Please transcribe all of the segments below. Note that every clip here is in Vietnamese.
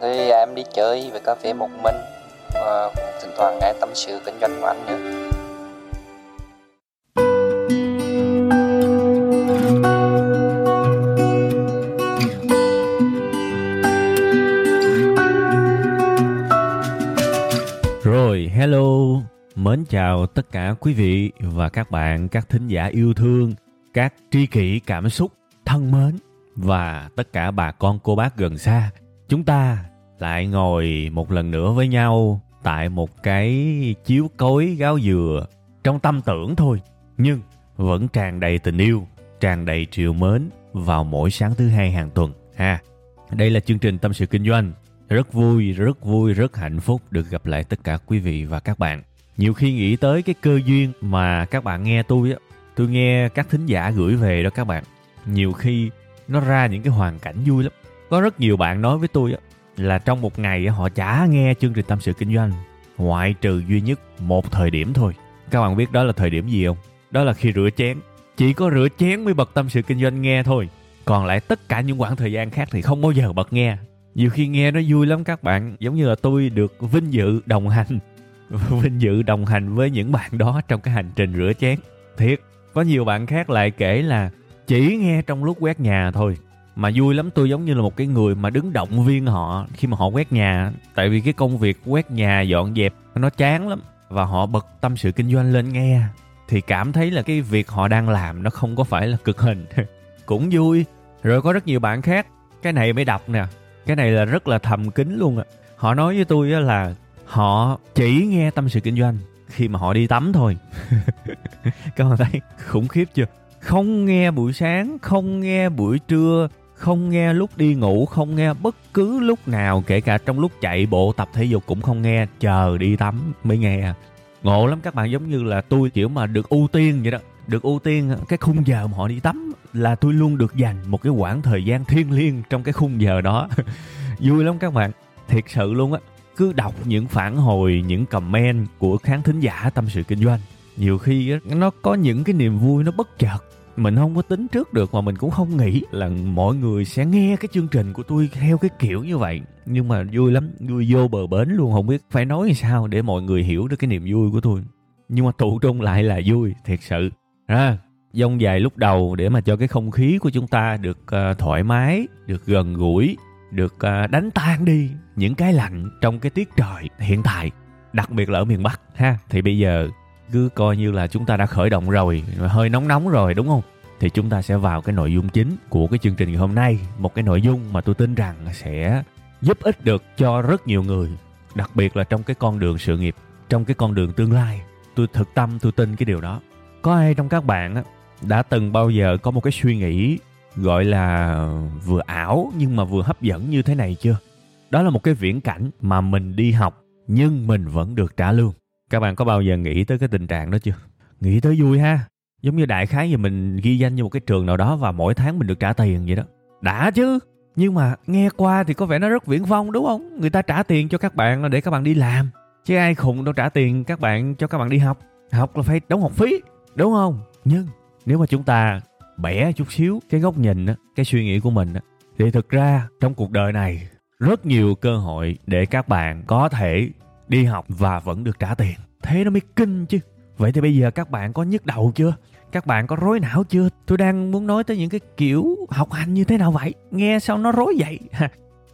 Thì à, em đi chơi về cà phê một mình và thỉnh thoảng nghe tâm sự kinh doanh của anh nữa. Rồi, hello, mến chào tất cả quý vị và các bạn, các thính giả yêu thương, các tri kỷ cảm xúc thân mến và tất cả bà con cô bác gần xa. Chúng ta lại ngồi một lần nữa với nhau tại một cái chiếu cối gáo dừa trong tâm tưởng thôi, nhưng vẫn tràn đầy tình yêu, tràn đầy triều mến vào mỗi sáng thứ hai hàng tuần ha. Đây là chương trình Tâm sự Kinh doanh rất vui, rất vui, rất hạnh phúc được gặp lại tất cả quý vị và các bạn. Nhiều khi nghĩ tới cái cơ duyên mà các bạn nghe tôi á, tôi nghe các thính giả gửi về đó các bạn. Nhiều khi nó ra những cái hoàn cảnh vui lắm. Có rất nhiều bạn nói với tôi á, là trong một ngày họ chả nghe chương trình tâm sự kinh doanh, ngoại trừ duy nhất một thời điểm thôi. Các bạn biết đó là thời điểm gì không? Đó là khi rửa chén. Chỉ có rửa chén mới bật tâm sự kinh doanh nghe thôi. Còn lại tất cả những khoảng thời gian khác thì không bao giờ bật nghe nhiều khi nghe nó vui lắm các bạn giống như là tôi được vinh dự đồng hành vinh dự đồng hành với những bạn đó trong cái hành trình rửa chén thiệt có nhiều bạn khác lại kể là chỉ nghe trong lúc quét nhà thôi mà vui lắm, tôi giống như là một cái người mà đứng động viên họ khi mà họ quét nhà. Tại vì cái công việc quét nhà, dọn dẹp, nó chán lắm. Và họ bật tâm sự kinh doanh lên nghe. Thì cảm thấy là cái việc họ đang làm nó không có phải là cực hình. Cũng vui. Rồi có rất nhiều bạn khác. Cái này mới đọc nè. Cái này là rất là thầm kín luôn ạ. Họ nói với tôi là họ chỉ nghe tâm sự kinh doanh khi mà họ đi tắm thôi. Các bạn thấy khủng khiếp chưa? Không nghe buổi sáng, không nghe buổi trưa không nghe lúc đi ngủ, không nghe bất cứ lúc nào, kể cả trong lúc chạy bộ, tập thể dục cũng không nghe, chờ đi tắm mới nghe. Ngộ lắm, các bạn giống như là tôi kiểu mà được ưu tiên vậy đó. Được ưu tiên, cái khung giờ mà họ đi tắm là tôi luôn được dành một cái khoảng thời gian thiêng liêng trong cái khung giờ đó. Vui lắm các bạn. Thiệt sự luôn á. Cứ đọc những phản hồi, những comment của khán thính giả tâm sự kinh doanh, nhiều khi nó có những cái niềm vui nó bất chợt mình không có tính trước được mà mình cũng không nghĩ là mọi người sẽ nghe cái chương trình của tôi theo cái kiểu như vậy. Nhưng mà vui lắm vui vô bờ bến luôn không biết phải nói sao để mọi người hiểu được cái niềm vui của tôi. Nhưng mà tụ trung lại là vui thiệt sự. À, dông dài lúc đầu để mà cho cái không khí của chúng ta được uh, thoải mái được gần gũi được uh, đánh tan đi những cái lạnh trong cái tiết trời hiện tại đặc biệt là ở miền bắc ha. Thì bây giờ cứ coi như là chúng ta đã khởi động rồi, hơi nóng nóng rồi, đúng không? Thì chúng ta sẽ vào cái nội dung chính của cái chương trình ngày hôm nay. Một cái nội dung mà tôi tin rằng sẽ giúp ích được cho rất nhiều người, đặc biệt là trong cái con đường sự nghiệp, trong cái con đường tương lai. Tôi thực tâm tôi tin cái điều đó. Có ai trong các bạn đã từng bao giờ có một cái suy nghĩ gọi là vừa ảo nhưng mà vừa hấp dẫn như thế này chưa? Đó là một cái viễn cảnh mà mình đi học nhưng mình vẫn được trả lương các bạn có bao giờ nghĩ tới cái tình trạng đó chưa? Nghĩ tới vui ha. Giống như đại khái thì mình ghi danh như một cái trường nào đó và mỗi tháng mình được trả tiền vậy đó. Đã chứ. Nhưng mà nghe qua thì có vẻ nó rất viễn vông, đúng không? Người ta trả tiền cho các bạn là để các bạn đi làm. Chứ ai khùng đâu trả tiền các bạn cho các bạn đi học. Học là phải đóng học phí, đúng không? Nhưng nếu mà chúng ta bẻ chút xíu cái góc nhìn á, cái suy nghĩ của mình á, thì thực ra trong cuộc đời này rất nhiều cơ hội để các bạn có thể đi học và vẫn được trả tiền. Thế nó mới kinh chứ. Vậy thì bây giờ các bạn có nhức đầu chưa? Các bạn có rối não chưa? Tôi đang muốn nói tới những cái kiểu học hành như thế nào vậy? Nghe sao nó rối vậy?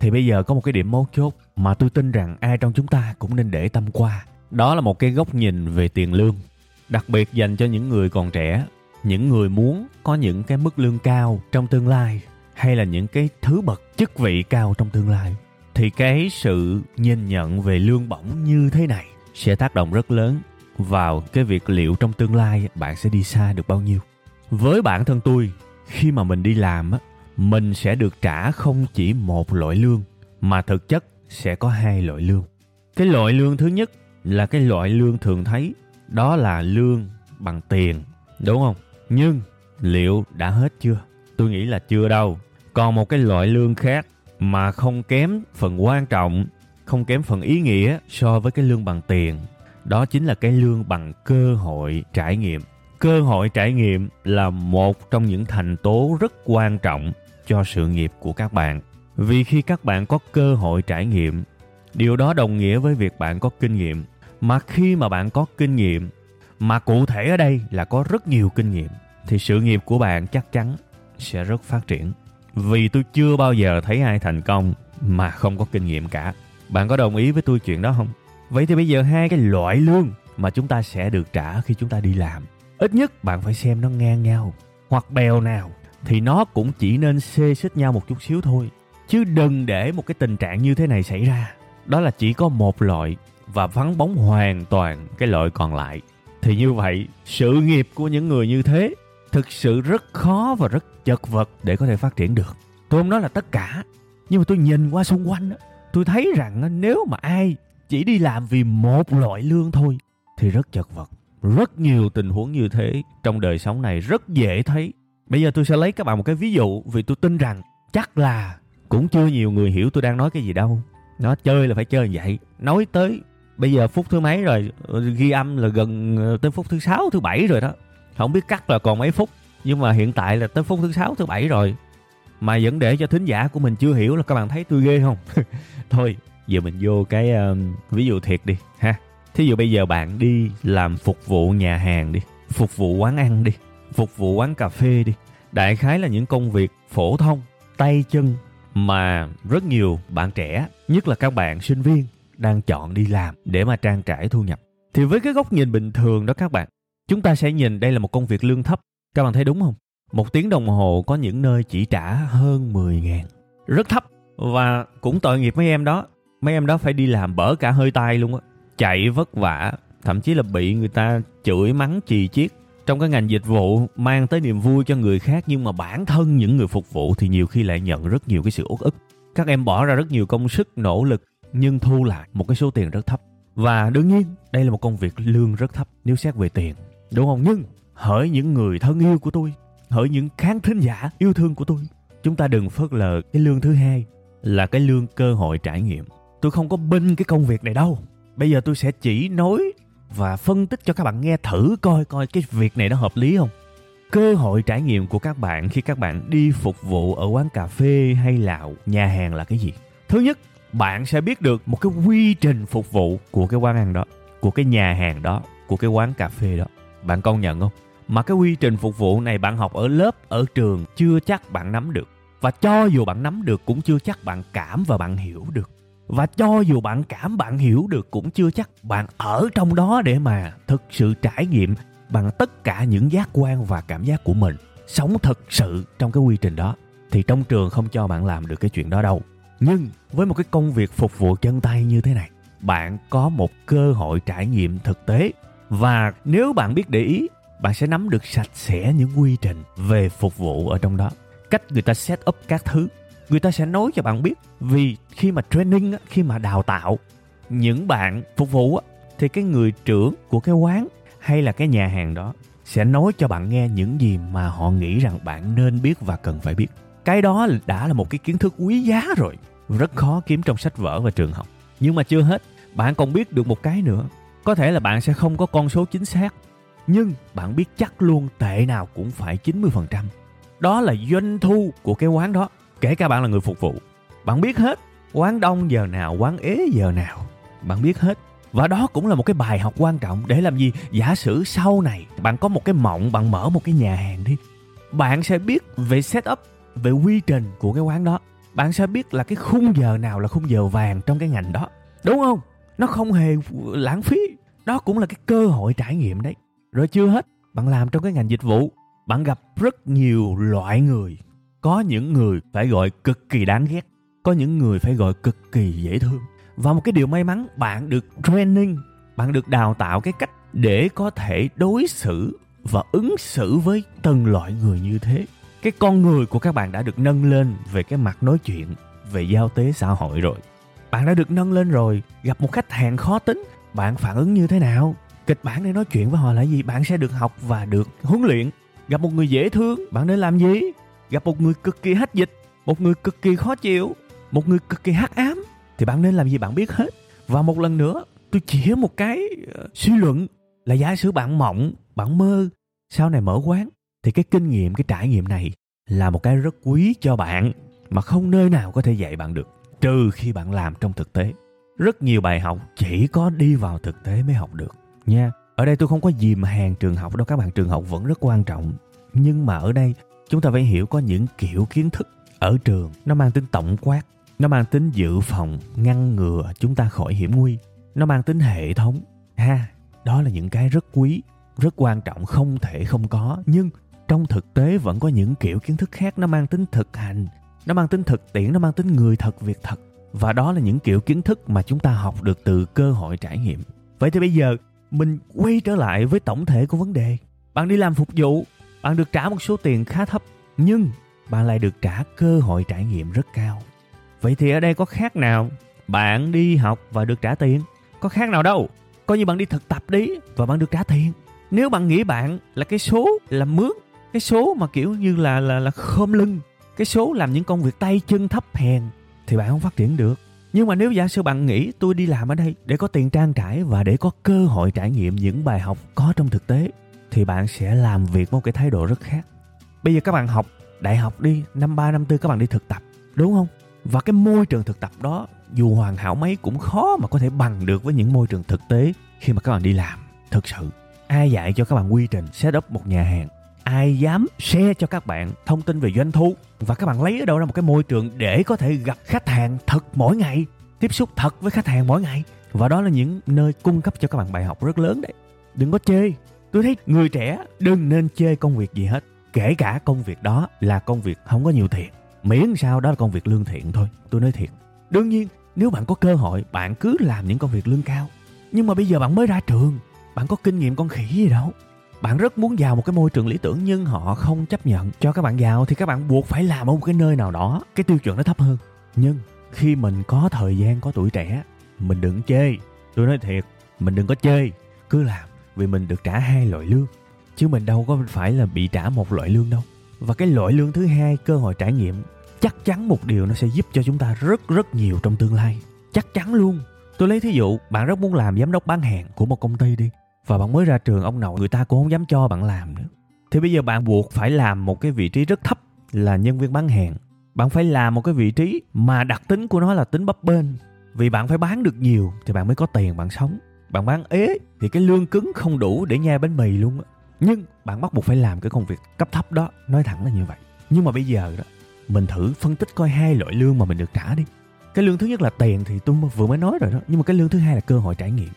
Thì bây giờ có một cái điểm mấu chốt mà tôi tin rằng ai trong chúng ta cũng nên để tâm qua. Đó là một cái góc nhìn về tiền lương. Đặc biệt dành cho những người còn trẻ, những người muốn có những cái mức lương cao trong tương lai, hay là những cái thứ bậc chức vị cao trong tương lai thì cái sự nhìn nhận về lương bổng như thế này sẽ tác động rất lớn vào cái việc liệu trong tương lai bạn sẽ đi xa được bao nhiêu với bản thân tôi khi mà mình đi làm á mình sẽ được trả không chỉ một loại lương mà thực chất sẽ có hai loại lương. Cái loại lương thứ nhất là cái loại lương thường thấy, đó là lương bằng tiền, đúng không? Nhưng liệu đã hết chưa? Tôi nghĩ là chưa đâu. Còn một cái loại lương khác mà không kém phần quan trọng, không kém phần ý nghĩa so với cái lương bằng tiền. Đó chính là cái lương bằng cơ hội trải nghiệm. Cơ hội trải nghiệm là một trong những thành tố rất quan trọng cho sự nghiệp của các bạn. Vì khi các bạn có cơ hội trải nghiệm, điều đó đồng nghĩa với việc bạn có kinh nghiệm. Mà khi mà bạn có kinh nghiệm, mà cụ thể ở đây là có rất nhiều kinh nghiệm, thì sự nghiệp của bạn chắc chắn sẽ rất phát triển. Vì tôi chưa bao giờ thấy ai thành công mà không có kinh nghiệm cả. Bạn có đồng ý với tôi chuyện đó không? Vậy thì bây giờ hai cái loại lương mà chúng ta sẽ được trả khi chúng ta đi làm. Ít nhất bạn phải xem nó ngang nhau hoặc bèo nào thì nó cũng chỉ nên xê xích nhau một chút xíu thôi. Chứ đừng để một cái tình trạng như thế này xảy ra. Đó là chỉ có một loại và vắng bóng hoàn toàn cái loại còn lại. Thì như vậy, sự nghiệp của những người như thế thực sự rất khó và rất chật vật để có thể phát triển được. Tôi không nói là tất cả, nhưng mà tôi nhìn qua xung quanh, tôi thấy rằng nếu mà ai chỉ đi làm vì một loại lương thôi thì rất chật vật. Rất nhiều tình huống như thế trong đời sống này rất dễ thấy. Bây giờ tôi sẽ lấy các bạn một cái ví dụ vì tôi tin rằng chắc là cũng chưa nhiều người hiểu tôi đang nói cái gì đâu. Nó chơi là phải chơi như vậy. Nói tới bây giờ phút thứ mấy rồi, ghi âm là gần ờ, tới phút thứ sáu thứ bảy rồi đó không biết cắt là còn mấy phút nhưng mà hiện tại là tới phút thứ sáu thứ bảy rồi. Mà vẫn để cho thính giả của mình chưa hiểu là các bạn thấy tôi ghê không? Thôi giờ mình vô cái uh, ví dụ thiệt đi ha. Thí dụ bây giờ bạn đi làm phục vụ nhà hàng đi phục vụ quán ăn đi phục vụ quán cà phê đi. Đại khái là những công việc phổ thông tay chân mà rất nhiều bạn trẻ nhất là các bạn sinh viên đang chọn đi làm để mà trang trải thu nhập. Thì với cái góc nhìn bình thường đó các bạn Chúng ta sẽ nhìn đây là một công việc lương thấp. Các bạn thấy đúng không? Một tiếng đồng hồ có những nơi chỉ trả hơn 10 ngàn. Rất thấp. Và cũng tội nghiệp mấy em đó. Mấy em đó phải đi làm bở cả hơi tay luôn á. Chạy vất vả. Thậm chí là bị người ta chửi mắng chì chiết. Trong cái ngành dịch vụ mang tới niềm vui cho người khác nhưng mà bản thân những người phục vụ thì nhiều khi lại nhận rất nhiều cái sự uất ức. Các em bỏ ra rất nhiều công sức, nỗ lực nhưng thu lại một cái số tiền rất thấp. Và đương nhiên, đây là một công việc lương rất thấp nếu xét về tiền. Đúng không? Nhưng hỡi những người thân yêu của tôi, hỡi những khán thính giả yêu thương của tôi, chúng ta đừng phớt lờ cái lương thứ hai là cái lương cơ hội trải nghiệm. Tôi không có binh cái công việc này đâu. Bây giờ tôi sẽ chỉ nói và phân tích cho các bạn nghe thử coi coi cái việc này nó hợp lý không. Cơ hội trải nghiệm của các bạn khi các bạn đi phục vụ ở quán cà phê hay là nhà hàng là cái gì? Thứ nhất, bạn sẽ biết được một cái quy trình phục vụ của cái quán ăn đó, của cái nhà hàng đó, của cái quán cà phê đó. Bạn công nhận không? Mà cái quy trình phục vụ này bạn học ở lớp, ở trường chưa chắc bạn nắm được. Và cho dù bạn nắm được cũng chưa chắc bạn cảm và bạn hiểu được. Và cho dù bạn cảm bạn hiểu được cũng chưa chắc bạn ở trong đó để mà thực sự trải nghiệm bằng tất cả những giác quan và cảm giác của mình. Sống thật sự trong cái quy trình đó. Thì trong trường không cho bạn làm được cái chuyện đó đâu. Nhưng với một cái công việc phục vụ chân tay như thế này, bạn có một cơ hội trải nghiệm thực tế và nếu bạn biết để ý, bạn sẽ nắm được sạch sẽ những quy trình về phục vụ ở trong đó. Cách người ta set up các thứ. Người ta sẽ nói cho bạn biết. Vì khi mà training, khi mà đào tạo những bạn phục vụ thì cái người trưởng của cái quán hay là cái nhà hàng đó sẽ nói cho bạn nghe những gì mà họ nghĩ rằng bạn nên biết và cần phải biết. Cái đó đã là một cái kiến thức quý giá rồi. Rất khó kiếm trong sách vở và trường học. Nhưng mà chưa hết, bạn còn biết được một cái nữa có thể là bạn sẽ không có con số chính xác, nhưng bạn biết chắc luôn tệ nào cũng phải 90%. Đó là doanh thu của cái quán đó, kể cả bạn là người phục vụ. Bạn biết hết, quán đông giờ nào, quán ế giờ nào. Bạn biết hết. Và đó cũng là một cái bài học quan trọng để làm gì? Giả sử sau này bạn có một cái mộng, bạn mở một cái nhà hàng đi. Bạn sẽ biết về setup, về quy trình của cái quán đó. Bạn sẽ biết là cái khung giờ nào là khung giờ vàng trong cái ngành đó. Đúng không? Nó không hề lãng phí. Đó cũng là cái cơ hội trải nghiệm đấy. Rồi chưa hết, bạn làm trong cái ngành dịch vụ, bạn gặp rất nhiều loại người. Có những người phải gọi cực kỳ đáng ghét, có những người phải gọi cực kỳ dễ thương. Và một cái điều may mắn, bạn được training, bạn được đào tạo cái cách để có thể đối xử và ứng xử với từng loại người như thế. Cái con người của các bạn đã được nâng lên về cái mặt nói chuyện, về giao tế xã hội rồi bạn đã được nâng lên rồi, gặp một khách hàng khó tính. Bạn phản ứng như thế nào? Kịch bản để nói chuyện với họ là gì? Bạn sẽ được học và được huấn luyện. Gặp một người dễ thương, bạn nên làm gì? Gặp một người cực kỳ hách dịch, một người cực kỳ khó chịu, một người cực kỳ hắc ám, thì bạn nên làm gì bạn biết hết. Và một lần nữa, tôi chỉ một cái ờ, suy luận là giả sử bạn mộng, bạn mơ, sau này mở quán, thì cái kinh nghiệm, cái trải nghiệm này là một cái rất quý cho bạn mà không nơi nào có thể dạy bạn được trừ khi bạn làm trong thực tế. Rất nhiều bài học chỉ có đi vào thực tế mới học được. Nha, ở đây tôi không có dìm hàng trường học đâu, các bạn trường học vẫn rất quan trọng. Nhưng mà ở đây, chúng ta phải hiểu có những kiểu kiến thức ở trường. Nó mang tính tổng quát, nó mang tính dự phòng, ngăn ngừa chúng ta khỏi hiểm nguy. Nó mang tính hệ thống. Ha, đó là những cái rất quý, rất quan trọng, không thể không có. Nhưng trong thực tế vẫn có những kiểu kiến thức khác, nó mang tính thực hành nó mang tính thực tiễn, nó mang tính người thật, việc thật. Và đó là những kiểu kiến thức mà chúng ta học được từ cơ hội trải nghiệm. Vậy thì bây giờ, mình quay trở lại với tổng thể của vấn đề. Bạn đi làm phục vụ, bạn được trả một số tiền khá thấp, nhưng bạn lại được trả cơ hội trải nghiệm rất cao. Vậy thì ở đây có khác nào? Bạn đi học và được trả tiền. Có khác nào đâu? Coi như bạn đi thực tập đi và bạn được trả tiền. Nếu bạn nghĩ bạn là cái số, là mướn, cái số mà kiểu như là là là khom lưng cái số làm những công việc tay chân thấp hèn thì bạn không phát triển được. Nhưng mà nếu giả sử bạn nghĩ tôi đi làm ở đây để có tiền trang trải và để có cơ hội trải nghiệm những bài học có trong thực tế, thì bạn sẽ làm việc với một cái thái độ rất khác. Bây giờ các bạn học đại học đi, năm ba, năm tư các bạn đi thực tập, đúng không? Và cái môi trường thực tập đó, dù hoàn hảo mấy cũng khó mà có thể bằng được với những môi trường thực tế khi mà các bạn đi làm, thực sự. Ai dạy cho các bạn quy trình, setup một nhà hàng? Ai dám share cho các bạn thông tin về doanh thu? Và các bạn lấy ở đâu ra một cái môi trường để có thể gặp khách hàng thật mỗi ngày? Tiếp xúc thật với khách hàng mỗi ngày? Và đó là những nơi cung cấp cho các bạn bài học rất lớn đấy. Đừng có chê. Tôi thấy người trẻ đừng nên chê công việc gì hết. Kể cả công việc đó là công việc không có nhiều tiền. Miễn sao đó là công việc lương thiện thôi. Tôi nói thiệt. Đương nhiên, nếu bạn có cơ hội, bạn cứ làm những công việc lương cao. Nhưng mà bây giờ bạn mới ra trường, bạn có kinh nghiệm con khỉ gì đâu bạn rất muốn vào một cái môi trường lý tưởng nhưng họ không chấp nhận. Cho các bạn vào thì các bạn buộc phải làm ở một cái nơi nào đó. Cái tiêu chuẩn nó thấp hơn. Nhưng khi mình có thời gian, có tuổi trẻ, mình đừng chê. Tôi nói thiệt, mình đừng có chê. Cứ làm vì mình được trả hai loại lương. Chứ mình đâu có phải là bị trả một loại lương đâu. Và cái loại lương thứ hai, cơ hội trải nghiệm, chắc chắn một điều nó sẽ giúp cho chúng ta rất rất nhiều trong tương lai. Chắc chắn luôn. Tôi lấy thí dụ, bạn rất muốn làm giám đốc bán hàng của một công ty đi và bạn mới ra trường, ông nội người ta cũng không dám cho bạn làm nữa. Thì bây giờ bạn buộc phải làm một cái vị trí rất thấp là nhân viên bán hàng. Bạn phải làm một cái vị trí mà đặc tính của nó là tính bấp bênh. Vì bạn phải bán được nhiều thì bạn mới có tiền bạn sống. Bạn bán ế thì cái lương cứng không đủ để nhai bánh mì luôn á. Nhưng bạn bắt buộc phải làm cái công việc cấp thấp đó. Nói thẳng là như vậy. Nhưng mà bây giờ đó, mình thử phân tích coi hai loại lương mà mình được trả đi. Cái lương thứ nhất là tiền thì tôi vừa mới nói rồi đó. Nhưng mà cái lương thứ hai là cơ hội trải nghiệm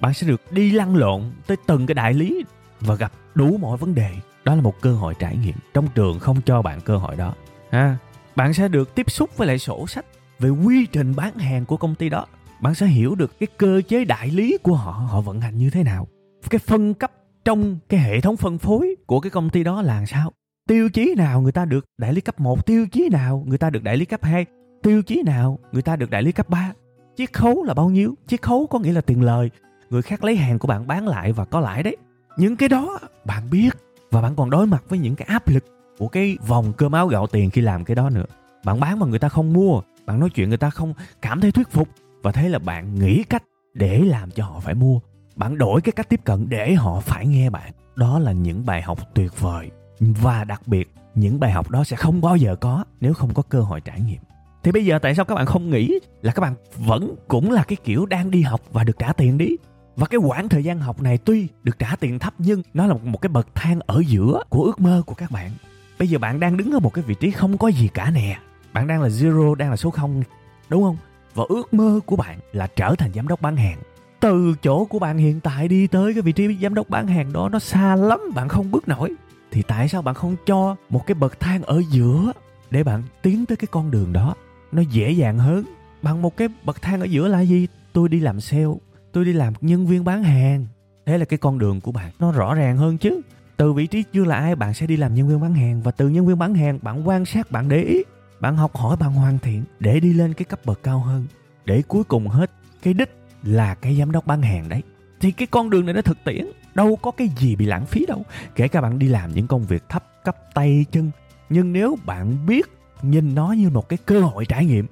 bạn sẽ được đi lăn lộn tới từng cái đại lý và gặp đủ mọi vấn đề. Đó là một cơ hội trải nghiệm trong trường không cho bạn cơ hội đó. Ha bạn sẽ được tiếp xúc với lại sổ sách về quy trình bán hàng của công ty đó. Bạn sẽ hiểu được cái cơ chế đại lý của họ họ vận hành như thế nào. Cái phân cấp trong cái hệ thống phân phối của cái công ty đó là sao? Tiêu chí nào người ta được đại lý cấp 1, tiêu chí nào người ta được đại lý cấp 2, tiêu chí nào người ta được đại lý cấp 3. Chiết khấu là bao nhiêu? Chiết khấu có nghĩa là tiền lời. Người khác lấy hàng của bạn bán lại và có lãi đấy. Những cái đó bạn biết và bạn còn đối mặt với những cái áp lực của cái vòng cơm áo gạo tiền khi làm cái đó nữa. Bạn bán mà người ta không mua, bạn nói chuyện người ta không cảm thấy thuyết phục và thế là bạn nghĩ cách để làm cho họ phải mua. Bạn đổi cái cách tiếp cận để họ phải nghe bạn. Đó là những bài học tuyệt vời và đặc biệt những bài học đó sẽ không bao giờ có nếu không có cơ hội trải nghiệm thì bây giờ tại sao các bạn không nghĩ là các bạn vẫn cũng là cái kiểu đang đi học và được trả tiền đi và cái quãng thời gian học này tuy được trả tiền thấp nhưng nó là một cái bậc thang ở giữa của ước mơ của các bạn. Bây giờ bạn đang đứng ở một cái vị trí không có gì cả nè. Bạn đang là zero, đang là số không, đúng không? Và ước mơ của bạn là trở thành giám đốc bán hàng. Từ chỗ của bạn hiện tại đi tới cái vị trí giám đốc bán hàng đó nó xa lắm, bạn không bước nổi. Thì tại sao bạn không cho một cái bậc thang ở giữa để bạn tiến tới cái con đường đó? Nó dễ dàng hơn. Bằng một cái bậc thang ở giữa là gì? Tôi đi làm sale tôi đi làm nhân viên bán hàng. Thế là cái con đường của bạn nó rõ ràng hơn chứ. Từ vị trí chưa là ai, bạn sẽ đi làm nhân viên bán hàng và từ nhân viên bán hàng, bạn quan sát, bạn để ý. Bạn học hỏi, bạn hoàn thiện để đi lên cái cấp bậc cao hơn. Để cuối cùng hết, cái đích là cái giám đốc bán hàng đấy. Thì cái con đường này nó thực tiễn, đâu có cái gì bị lãng phí đâu. Kể cả bạn đi làm những công việc thấp, cấp tay chân, nhưng nếu bạn biết nhìn nó như một cái cơ hội trải nghiệm,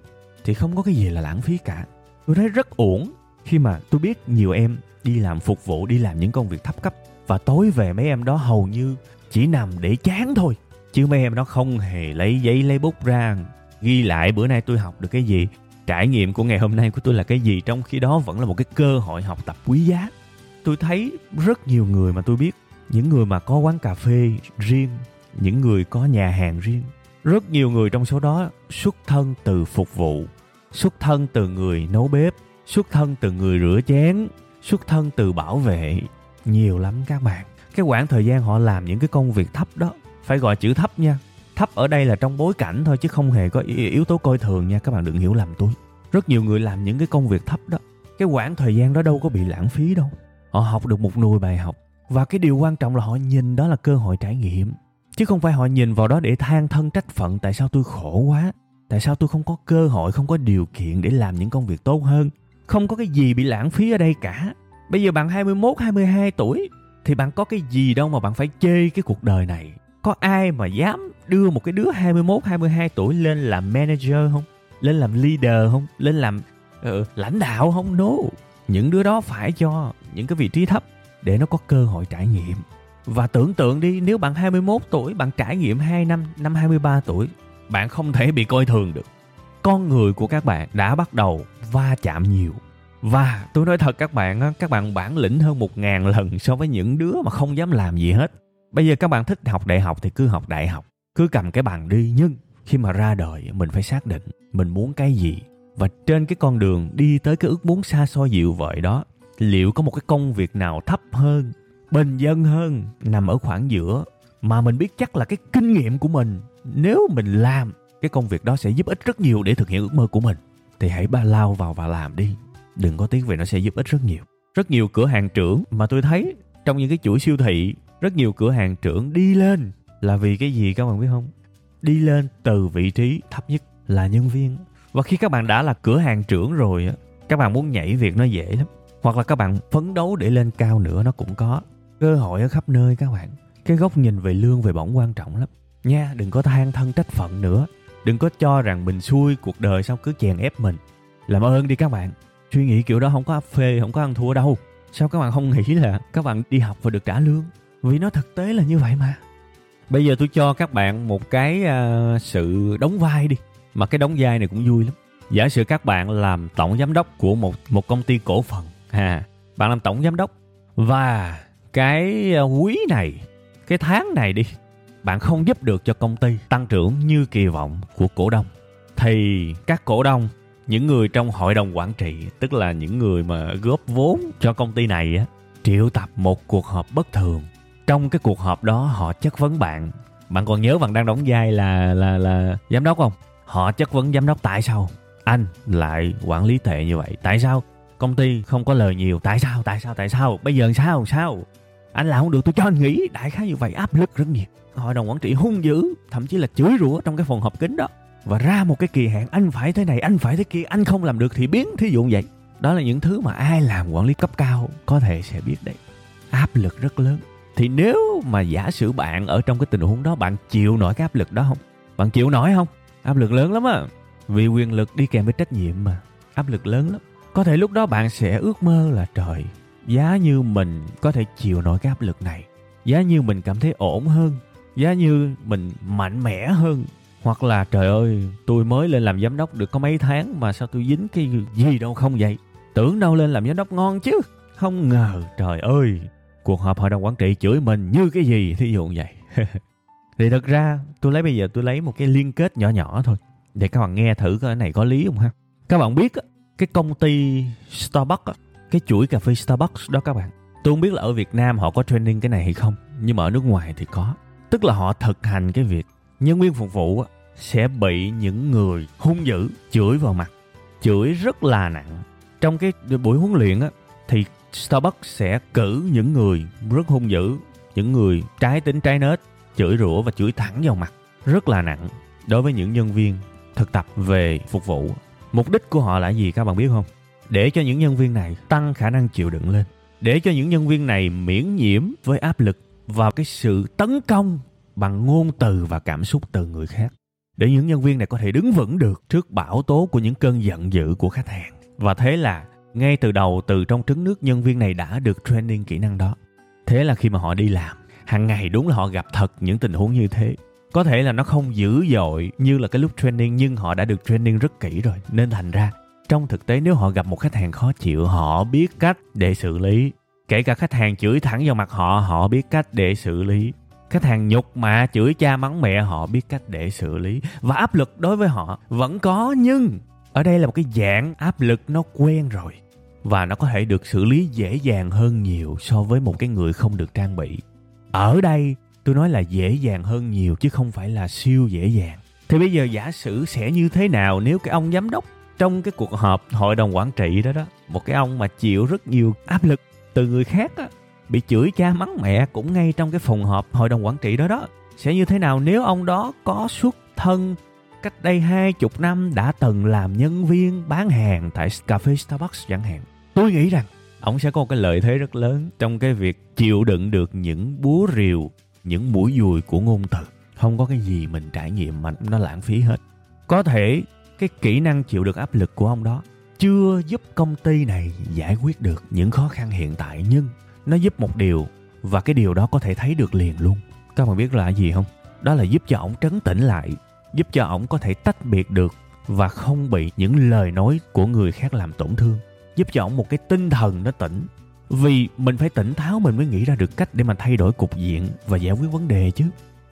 thì không có cái gì là lãng phí cả. Tôi thấy rất ổn khi mà tôi biết nhiều em đi làm phục vụ, đi làm những công việc thấp cấp, và tối về mấy em đó hầu như chỉ nằm để chán thôi, chứ mấy em đó không hề lấy giấy, lấy bút ra ghi lại bữa nay tôi học được cái gì. Trải nghiệm của ngày hôm nay của tôi là cái gì, trong khi đó vẫn là một cái cơ hội học tập quý giá. Tôi thấy rất nhiều người mà tôi biết, những người mà có quán cà phê riêng, những người có nhà hàng riêng, rất nhiều người trong số đó xuất thân từ phục vụ, xuất thân từ người nấu bếp xuất thân từ người rửa chén, xuất thân từ bảo vệ. Nhiều lắm các bạn. Cái quãng thời gian họ làm những cái công việc thấp đó, phải gọi chữ thấp nha. Thấp ở đây là trong bối cảnh thôi chứ không hề có yếu tố coi thường nha, các bạn đừng hiểu lầm tôi. Rất nhiều người làm những cái công việc thấp đó, cái quãng thời gian đó đâu có bị lãng phí đâu. Họ học được một nùi bài học, và cái điều quan trọng là họ nhìn đó là cơ hội trải nghiệm. Chứ không phải họ nhìn vào đó để than thân trách phận, tại sao tôi khổ quá, tại sao tôi không có cơ hội, không có điều kiện để làm những công việc tốt hơn không có cái gì bị lãng phí ở đây cả. Bây giờ bạn 21 22 tuổi thì bạn có cái gì đâu mà bạn phải chê cái cuộc đời này. Có ai mà dám đưa một cái đứa 21 22 tuổi lên làm manager không? Lên làm leader không? Lên làm uh, lãnh đạo không? No. Những đứa đó phải cho những cái vị trí thấp để nó có cơ hội trải nghiệm. Và tưởng tượng đi nếu bạn 21 tuổi bạn trải nghiệm 2 năm năm 23 tuổi bạn không thể bị coi thường được con người của các bạn đã bắt đầu va chạm nhiều. Và tôi nói thật các bạn các bạn bản lĩnh hơn một ngàn lần so với những đứa mà không dám làm gì hết. Bây giờ các bạn thích học đại học thì cứ học đại học, cứ cầm cái bằng đi. Nhưng khi mà ra đời, mình phải xác định mình muốn cái gì. Và trên cái con đường đi tới cái ước muốn xa xôi dịu vợi đó, liệu có một cái công việc nào thấp hơn, bình dân hơn, nằm ở khoảng giữa mà mình biết chắc là cái kinh nghiệm của mình nếu mình làm cái công việc đó sẽ giúp ích rất nhiều để thực hiện ước mơ của mình. Thì hãy ba lao vào và làm đi. Đừng có tiếc về nó sẽ giúp ích rất nhiều. Rất nhiều cửa hàng trưởng mà tôi thấy trong những cái chuỗi siêu thị, rất nhiều cửa hàng trưởng đi lên là vì cái gì các bạn biết không? Đi lên từ vị trí thấp nhất là nhân viên. Và khi các bạn đã là cửa hàng trưởng rồi á, các bạn muốn nhảy việc nó dễ lắm. Hoặc là các bạn phấn đấu để lên cao nữa, nó cũng có cơ hội ở khắp nơi các bạn. Cái góc nhìn về lương, về bổng quan trọng lắm. Nha, đừng có than thân trách phận nữa đừng có cho rằng mình xui cuộc đời sao cứ chèn ép mình. Làm ơn đi các bạn. Suy nghĩ kiểu đó không có áp phê không có ăn thua đâu. Sao các bạn không nghĩ là các bạn đi học và được trả lương? Vì nó thực tế là như vậy mà. Bây giờ tôi cho các bạn một cái uh, sự đóng vai đi. Mà cái đóng vai này cũng vui lắm. Giả sử các bạn làm tổng giám đốc của một một công ty cổ phần ha bạn làm tổng giám đốc. Và cái à, quý này cái tháng này đi bạn không giúp được cho công ty tăng trưởng như kỳ vọng của cổ đông. Thì các cổ đông, những người trong hội đồng quản trị, tức là những người mà góp vốn cho công ty này á, triệu tập một cuộc họp bất thường. Trong cái cuộc họp đó, họ chất vấn bạn. Bạn còn nhớ bạn đang đóng vai là là là giám đốc không? Họ chất vấn giám đốc tại sao? Anh lại quản lý tệ như vậy. Tại sao công ty không có lời nhiều? Tại sao? Tại sao? Tại sao? Bây giờ sao? Sao? Anh làm không được, tôi cho anh nghỉ. Đại khái như vậy, áp lực rất nhiều. Hội đồng quản trị hung dữ, thậm chí là chửi rủa trong cái phòng họp kín đó. Và ra một cái kỳ hạn, anh phải thế này, anh phải thế kia, anh không làm được thì biến thí dụ vậy. Đó là những thứ mà ai làm quản lý cấp cao có thể sẽ biết đấy. Áp lực rất lớn. Thì nếu mà giả sử bạn ở trong cái tình huống đó, bạn chịu nổi cái áp lực đó không? Bạn chịu nổi không? Áp lực lớn lắm á. Vì quyền lực đi kèm với trách nhiệm mà. Áp lực lớn lắm. Có thể lúc đó bạn sẽ ước mơ là trời giá như mình có thể chịu nổi cái áp lực này. Giá như mình cảm thấy ổn hơn. Giá như mình mạnh mẽ hơn. Hoặc là, trời ơi, tôi mới lên làm giám đốc được có mấy tháng mà sao tôi dính cái gì đâu không vậy? Tưởng đâu lên làm giám đốc ngon chứ. Không ngờ, trời ơi, cuộc họp hội đồng quản trị chửi mình như cái gì, thí dụ vậy. Thì thật ra, tôi lấy bây giờ tôi lấy một cái liên kết nhỏ nhỏ thôi. Để các bạn nghe thử cái này có lý không ha? Các bạn biết cái công ty Starbucks cái chuỗi cà phê Starbucks đó các bạn. Tôi không biết là ở Việt Nam họ có training cái này hay không, nhưng mà ở nước ngoài thì có. Tức là họ thực hành cái việc nhân viên phục vụ sẽ bị những người hung dữ chửi vào mặt, chửi rất là nặng. Trong cái buổi huấn luyện á, thì Starbucks sẽ cử những người rất hung dữ, những người trái tính trái nết, chửi rủa và chửi thẳng vào mặt, rất là nặng đối với những nhân viên thực tập về phục vụ. Mục đích của họ là gì các bạn biết không? Để cho những nhân viên này tăng khả năng chịu đựng lên. Để cho những nhân viên này miễn nhiễm với áp lực và cái sự tấn công bằng ngôn từ và cảm xúc từ người khác. Để những nhân viên này có thể đứng vững được trước bão tố của những cơn giận dữ của khách hàng. Và thế là, ngay từ đầu từ trong trứng nước nhân viên này đã được training kỹ năng đó. Thế là khi mà họ đi làm, hàng ngày đúng là họ gặp thật những tình huống như thế. Có thể là nó không dữ dội như là cái lúc training, nhưng họ đã được training rất kỹ rồi. Nên thành ra trong thực tế, nếu họ gặp một khách hàng khó chịu, họ biết cách để xử lý. Kể cả khách hàng chửi thẳng vào mặt họ họ biết cách để xử lý. Khách hàng nhục mạ, chửi cha mắng mẹ, họ biết cách để xử lý. Và áp lực đối với họ vẫn có, nhưng ở đây là một cái dạng áp lực nó quen rồi. Và nó có thể được xử lý dễ dàng hơn nhiều so với một cái người không được trang bị. Ở đây, tôi nói là dễ dàng hơn nhiều, chứ không phải là siêu dễ dàng. Thì bây giờ giả sử sẽ như thế nào nếu cái ông giám đốc trong cái cuộc họp hội đồng quản trị đó đó một cái ông mà chịu rất nhiều áp lực từ người khác á bị chửi cha mắng mẹ cũng ngay trong cái phòng họp hội đồng quản trị đó đó. Sẽ như thế nào nếu ông đó có xuất thân cách đây hai chục năm đã từng làm nhân viên bán hàng tại cà phê Starbucks chẳng hạn? Tôi nghĩ rằng ông sẽ có một cái lợi thế rất lớn trong cái việc chịu đựng được những búa rìu những mũi dùi của ngôn từ. Không có cái gì mình trải nghiệm mà nó lãng phí hết. Có thể cái kỹ năng chịu được áp lực của ông đó chưa giúp công ty này giải quyết được những khó khăn hiện tại, nhưng nó giúp một điều và cái điều đó có thể thấy được liền luôn. Các bạn biết là gì không? Đó là giúp cho ổng trấn tĩnh lại, giúp cho ổng có thể tách biệt được và không bị những lời nói của người khác làm tổn thương. Giúp cho ổng một cái tinh thần nó tỉnh, vì mình phải tỉnh táo mình mới nghĩ ra được cách để mà thay đổi cục diện và giải quyết vấn đề chứ.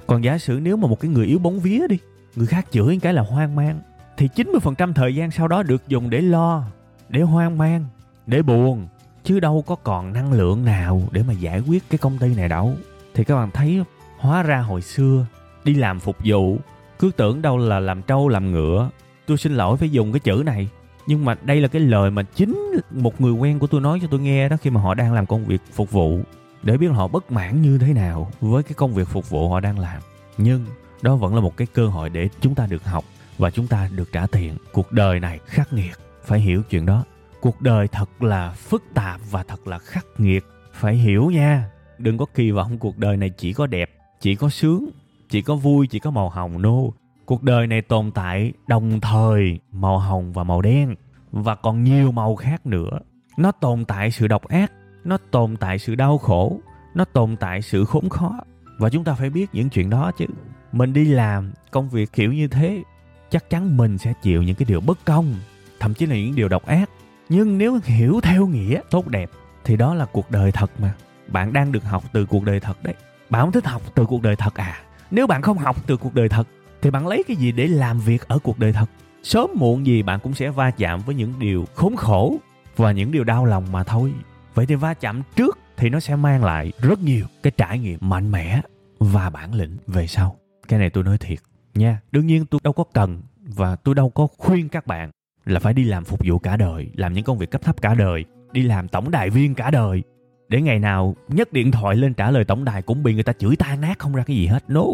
Còn giả sử nếu mà một cái người yếu bóng vía đi, người khác chửi cái là hoang mang thì 90% thời gian sau đó được dùng để lo, để hoang mang, để buồn chứ đâu có còn năng lượng nào để mà giải quyết cái công ty này đâu. Thì các bạn thấy hóa ra hồi xưa đi làm phục vụ cứ tưởng đâu là làm trâu làm ngựa. Tôi xin lỗi phải dùng cái chữ này nhưng mà đây là cái lời mà chính một người quen của tôi nói cho tôi nghe đó khi mà họ đang làm công việc phục vụ để biết họ bất mãn như thế nào với cái công việc phục vụ họ đang làm nhưng đó vẫn là một cái cơ hội để chúng ta được học và chúng ta được trả tiền. Cuộc đời này khắc nghiệt. Phải hiểu chuyện đó. Cuộc đời thật là phức tạp và thật là khắc nghiệt. Phải hiểu nha. Đừng có kỳ vọng cuộc đời này chỉ có đẹp, chỉ có sướng, chỉ có vui, chỉ có màu hồng nô no. cuộc đời này tồn tại đồng thời màu hồng và màu đen và còn nhiều màu khác nữa. Nó tồn tại sự độc ác, nó tồn tại sự đau khổ, nó tồn tại sự khốn khó. Và chúng ta phải biết những chuyện đó chứ. Mình đi làm công việc kiểu như thế chắc chắn mình sẽ chịu những cái điều bất công, thậm chí là những điều độc ác. Nhưng nếu hiểu theo nghĩa tốt đẹp, thì đó là cuộc đời thật mà. Bạn đang được học từ cuộc đời thật đấy. Bạn không thích học từ cuộc đời thật à? Nếu bạn không học từ cuộc đời thật, thì bạn lấy cái gì để làm việc ở cuộc đời thật? Sớm muộn gì bạn cũng sẽ va chạm với những điều khốn khổ và những điều đau lòng mà thôi. Vậy thì va chạm trước thì nó sẽ mang lại rất nhiều cái trải nghiệm mạnh mẽ và bản lĩnh về sau. Cái này tôi nói thiệt nha. Đương nhiên tôi đâu có cần và tôi đâu có khuyên các bạn là phải đi làm phục vụ cả đời, làm những công việc cấp thấp cả đời, đi làm tổng đài viên cả đời. Để ngày nào nhấc điện thoại lên trả lời tổng đài cũng bị người ta chửi tan nát không ra cái gì hết. No.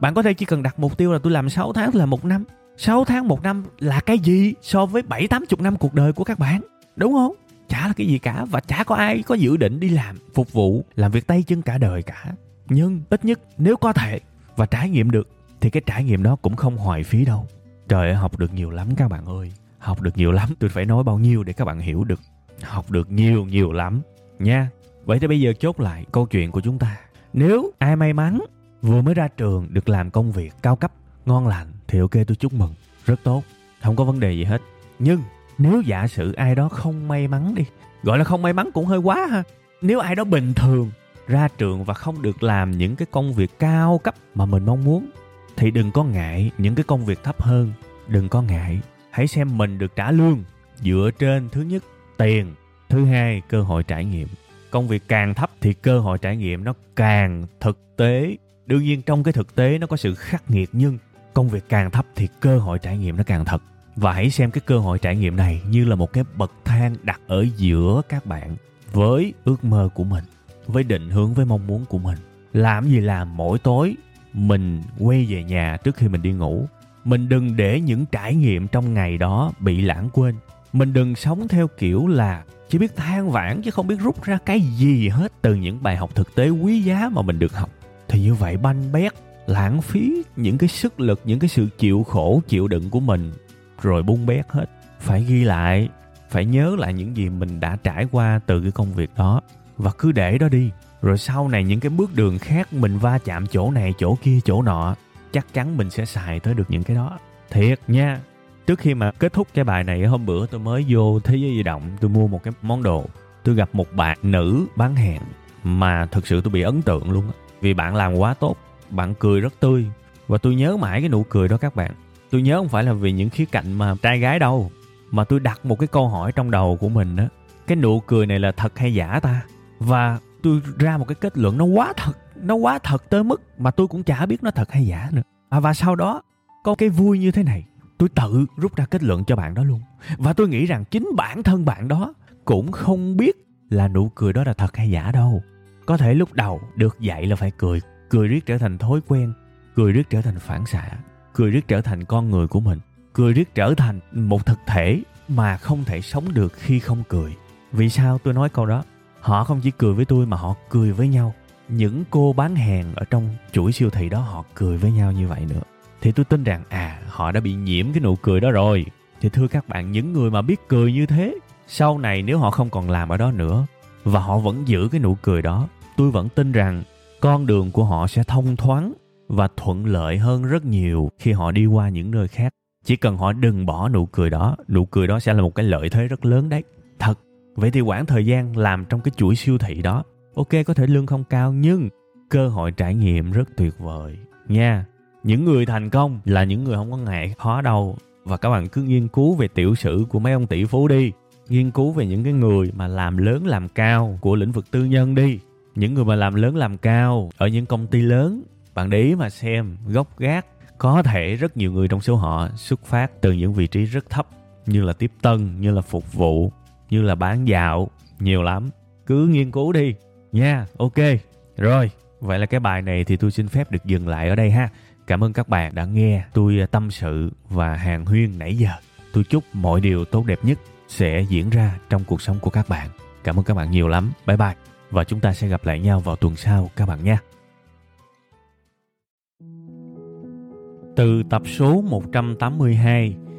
Bạn có thể chỉ cần đặt mục tiêu là tôi làm 6 tháng là một năm. 6 tháng một năm là cái gì so với 7 80 năm cuộc đời của các bạn? Đúng không? Chả là cái gì cả và chả có ai có dự định đi làm phục vụ, làm việc tay chân cả đời cả. Nhưng ít nhất nếu có thể và trải nghiệm được thì cái trải nghiệm đó cũng không hoài phí đâu. Trời ơi, học được nhiều lắm các bạn ơi. Học được nhiều lắm, tôi phải nói bao nhiêu để các bạn hiểu được. Học được nhiều nhiều lắm, nha. Vậy thì bây giờ chốt lại câu chuyện của chúng ta. Nếu ai may mắn vừa mới ra trường được làm công việc cao cấp, ngon lành, thì ok, tôi chúc mừng. Rất tốt, không có vấn đề gì hết. Nhưng nếu giả sử ai đó không may mắn đi, gọi là không may mắn cũng hơi quá ha. Nếu ai đó bình thường ra trường và không được làm những cái công việc cao cấp mà mình mong muốn thì đừng có ngại những cái công việc thấp hơn. Đừng có ngại. Hãy xem mình được trả lương dựa trên thứ nhất, tiền. Thứ hai, cơ hội trải nghiệm. Công việc càng thấp thì cơ hội trải nghiệm nó càng thực tế. Đương nhiên trong cái thực tế nó có sự khắc nghiệt nhưng công việc càng thấp thì cơ hội trải nghiệm nó càng thật. Và hãy xem cái cơ hội trải nghiệm này như là một cái bậc thang đặt ở giữa các bạn với ước mơ của mình, với định hướng, với mong muốn của mình. Làm gì làm, mỗi tối mình quay về nhà trước khi mình đi ngủ. Mình đừng để những trải nghiệm trong ngày đó bị lãng quên. Mình đừng sống theo kiểu là chỉ biết than vãn chứ không biết rút ra cái gì hết từ những bài học thực tế quý giá mà mình được học. Thì như vậy banh bét, lãng phí những cái sức lực, những cái sự chịu khổ, chịu đựng của mình, rồi bung bét hết. Phải ghi lại, phải nhớ lại những gì mình đã trải qua từ cái công việc đó. Và cứ để đó đi rồi sau này những cái bước đường khác mình va chạm chỗ này, chỗ kia, chỗ nọ, chắc chắn mình sẽ xài tới được những cái đó. Thiệt nha. Trước khi mà kết thúc cái bài này, hôm bữa tôi mới vô thế giới di động, tôi mua một cái món đồ. Tôi gặp một bạn nữ bán hàng mà thực sự tôi bị ấn tượng luôn á. Vì bạn làm quá tốt, bạn cười rất tươi. Và tôi nhớ mãi cái nụ cười đó các bạn. Tôi nhớ không phải là vì những khía cạnh mà trai gái đâu, mà tôi đặt một cái câu hỏi trong đầu của mình đó cái nụ cười này là thật hay giả ta? Và tôi ra một cái kết luận nó quá thật nó quá thật tới mức mà tôi cũng chả biết nó thật hay giả nữa. À, và sau đó có cái vui như thế này tôi tự rút ra kết luận cho bạn đó luôn. Và tôi nghĩ rằng chính bản thân bạn đó cũng không biết là nụ cười đó là thật hay giả đâu. Có thể lúc đầu được dạy là phải cười cười riết trở thành thói quen cười riết trở thành phản xạ cười riết trở thành con người của mình cười riết trở thành một thực thể mà không thể sống được khi không cười. Vì sao tôi nói câu đó? Họ không chỉ cười với tôi mà họ cười với nhau. Những cô bán hàng ở trong chuỗi siêu thị đó, họ cười với nhau như vậy nữa. Thì tôi tin rằng à họ đã bị nhiễm cái nụ cười đó rồi. Thì thưa các bạn, những người mà biết cười như thế, sau này nếu họ không còn làm ở đó nữa, và họ vẫn giữ cái nụ cười đó, tôi vẫn tin rằng con đường của họ sẽ thông thoáng và thuận lợi hơn rất nhiều khi họ đi qua những nơi khác. Chỉ cần họ đừng bỏ nụ cười đó, nụ cười đó sẽ là một cái lợi thế rất lớn đấy. Thật vậy thì quãng thời gian làm trong cái chuỗi siêu thị đó, ok, có thể lương không cao, nhưng cơ hội trải nghiệm rất tuyệt vời nha. Những người thành công là những người không có ngại khó đâu. Và các bạn cứ nghiên cứu về tiểu sử của mấy ông tỷ phú đi. Nghiên cứu về những cái người mà làm lớn làm cao của lĩnh vực tư nhân đi. Những người mà làm lớn làm cao ở những công ty lớn, bạn để ý mà xem, gốc gác, có thể rất nhiều người trong số họ xuất phát từ những vị trí rất thấp, như là tiếp tân, như là phục vụ như là bán dạo nhiều lắm. Cứ nghiên cứu đi. Nha ok. Rồi vậy là cái bài này thì tôi xin phép được dừng lại ở đây ha. Cảm ơn các bạn đã nghe tôi à, tâm sự và hàng huyên nãy giờ. Tôi chúc mọi điều tốt đẹp nhất sẽ diễn ra trong cuộc sống của các bạn. Cảm ơn các bạn nhiều lắm. Bye bye. Và chúng ta sẽ gặp lại nhau vào tuần sau các bạn nhé Từ tập số 182,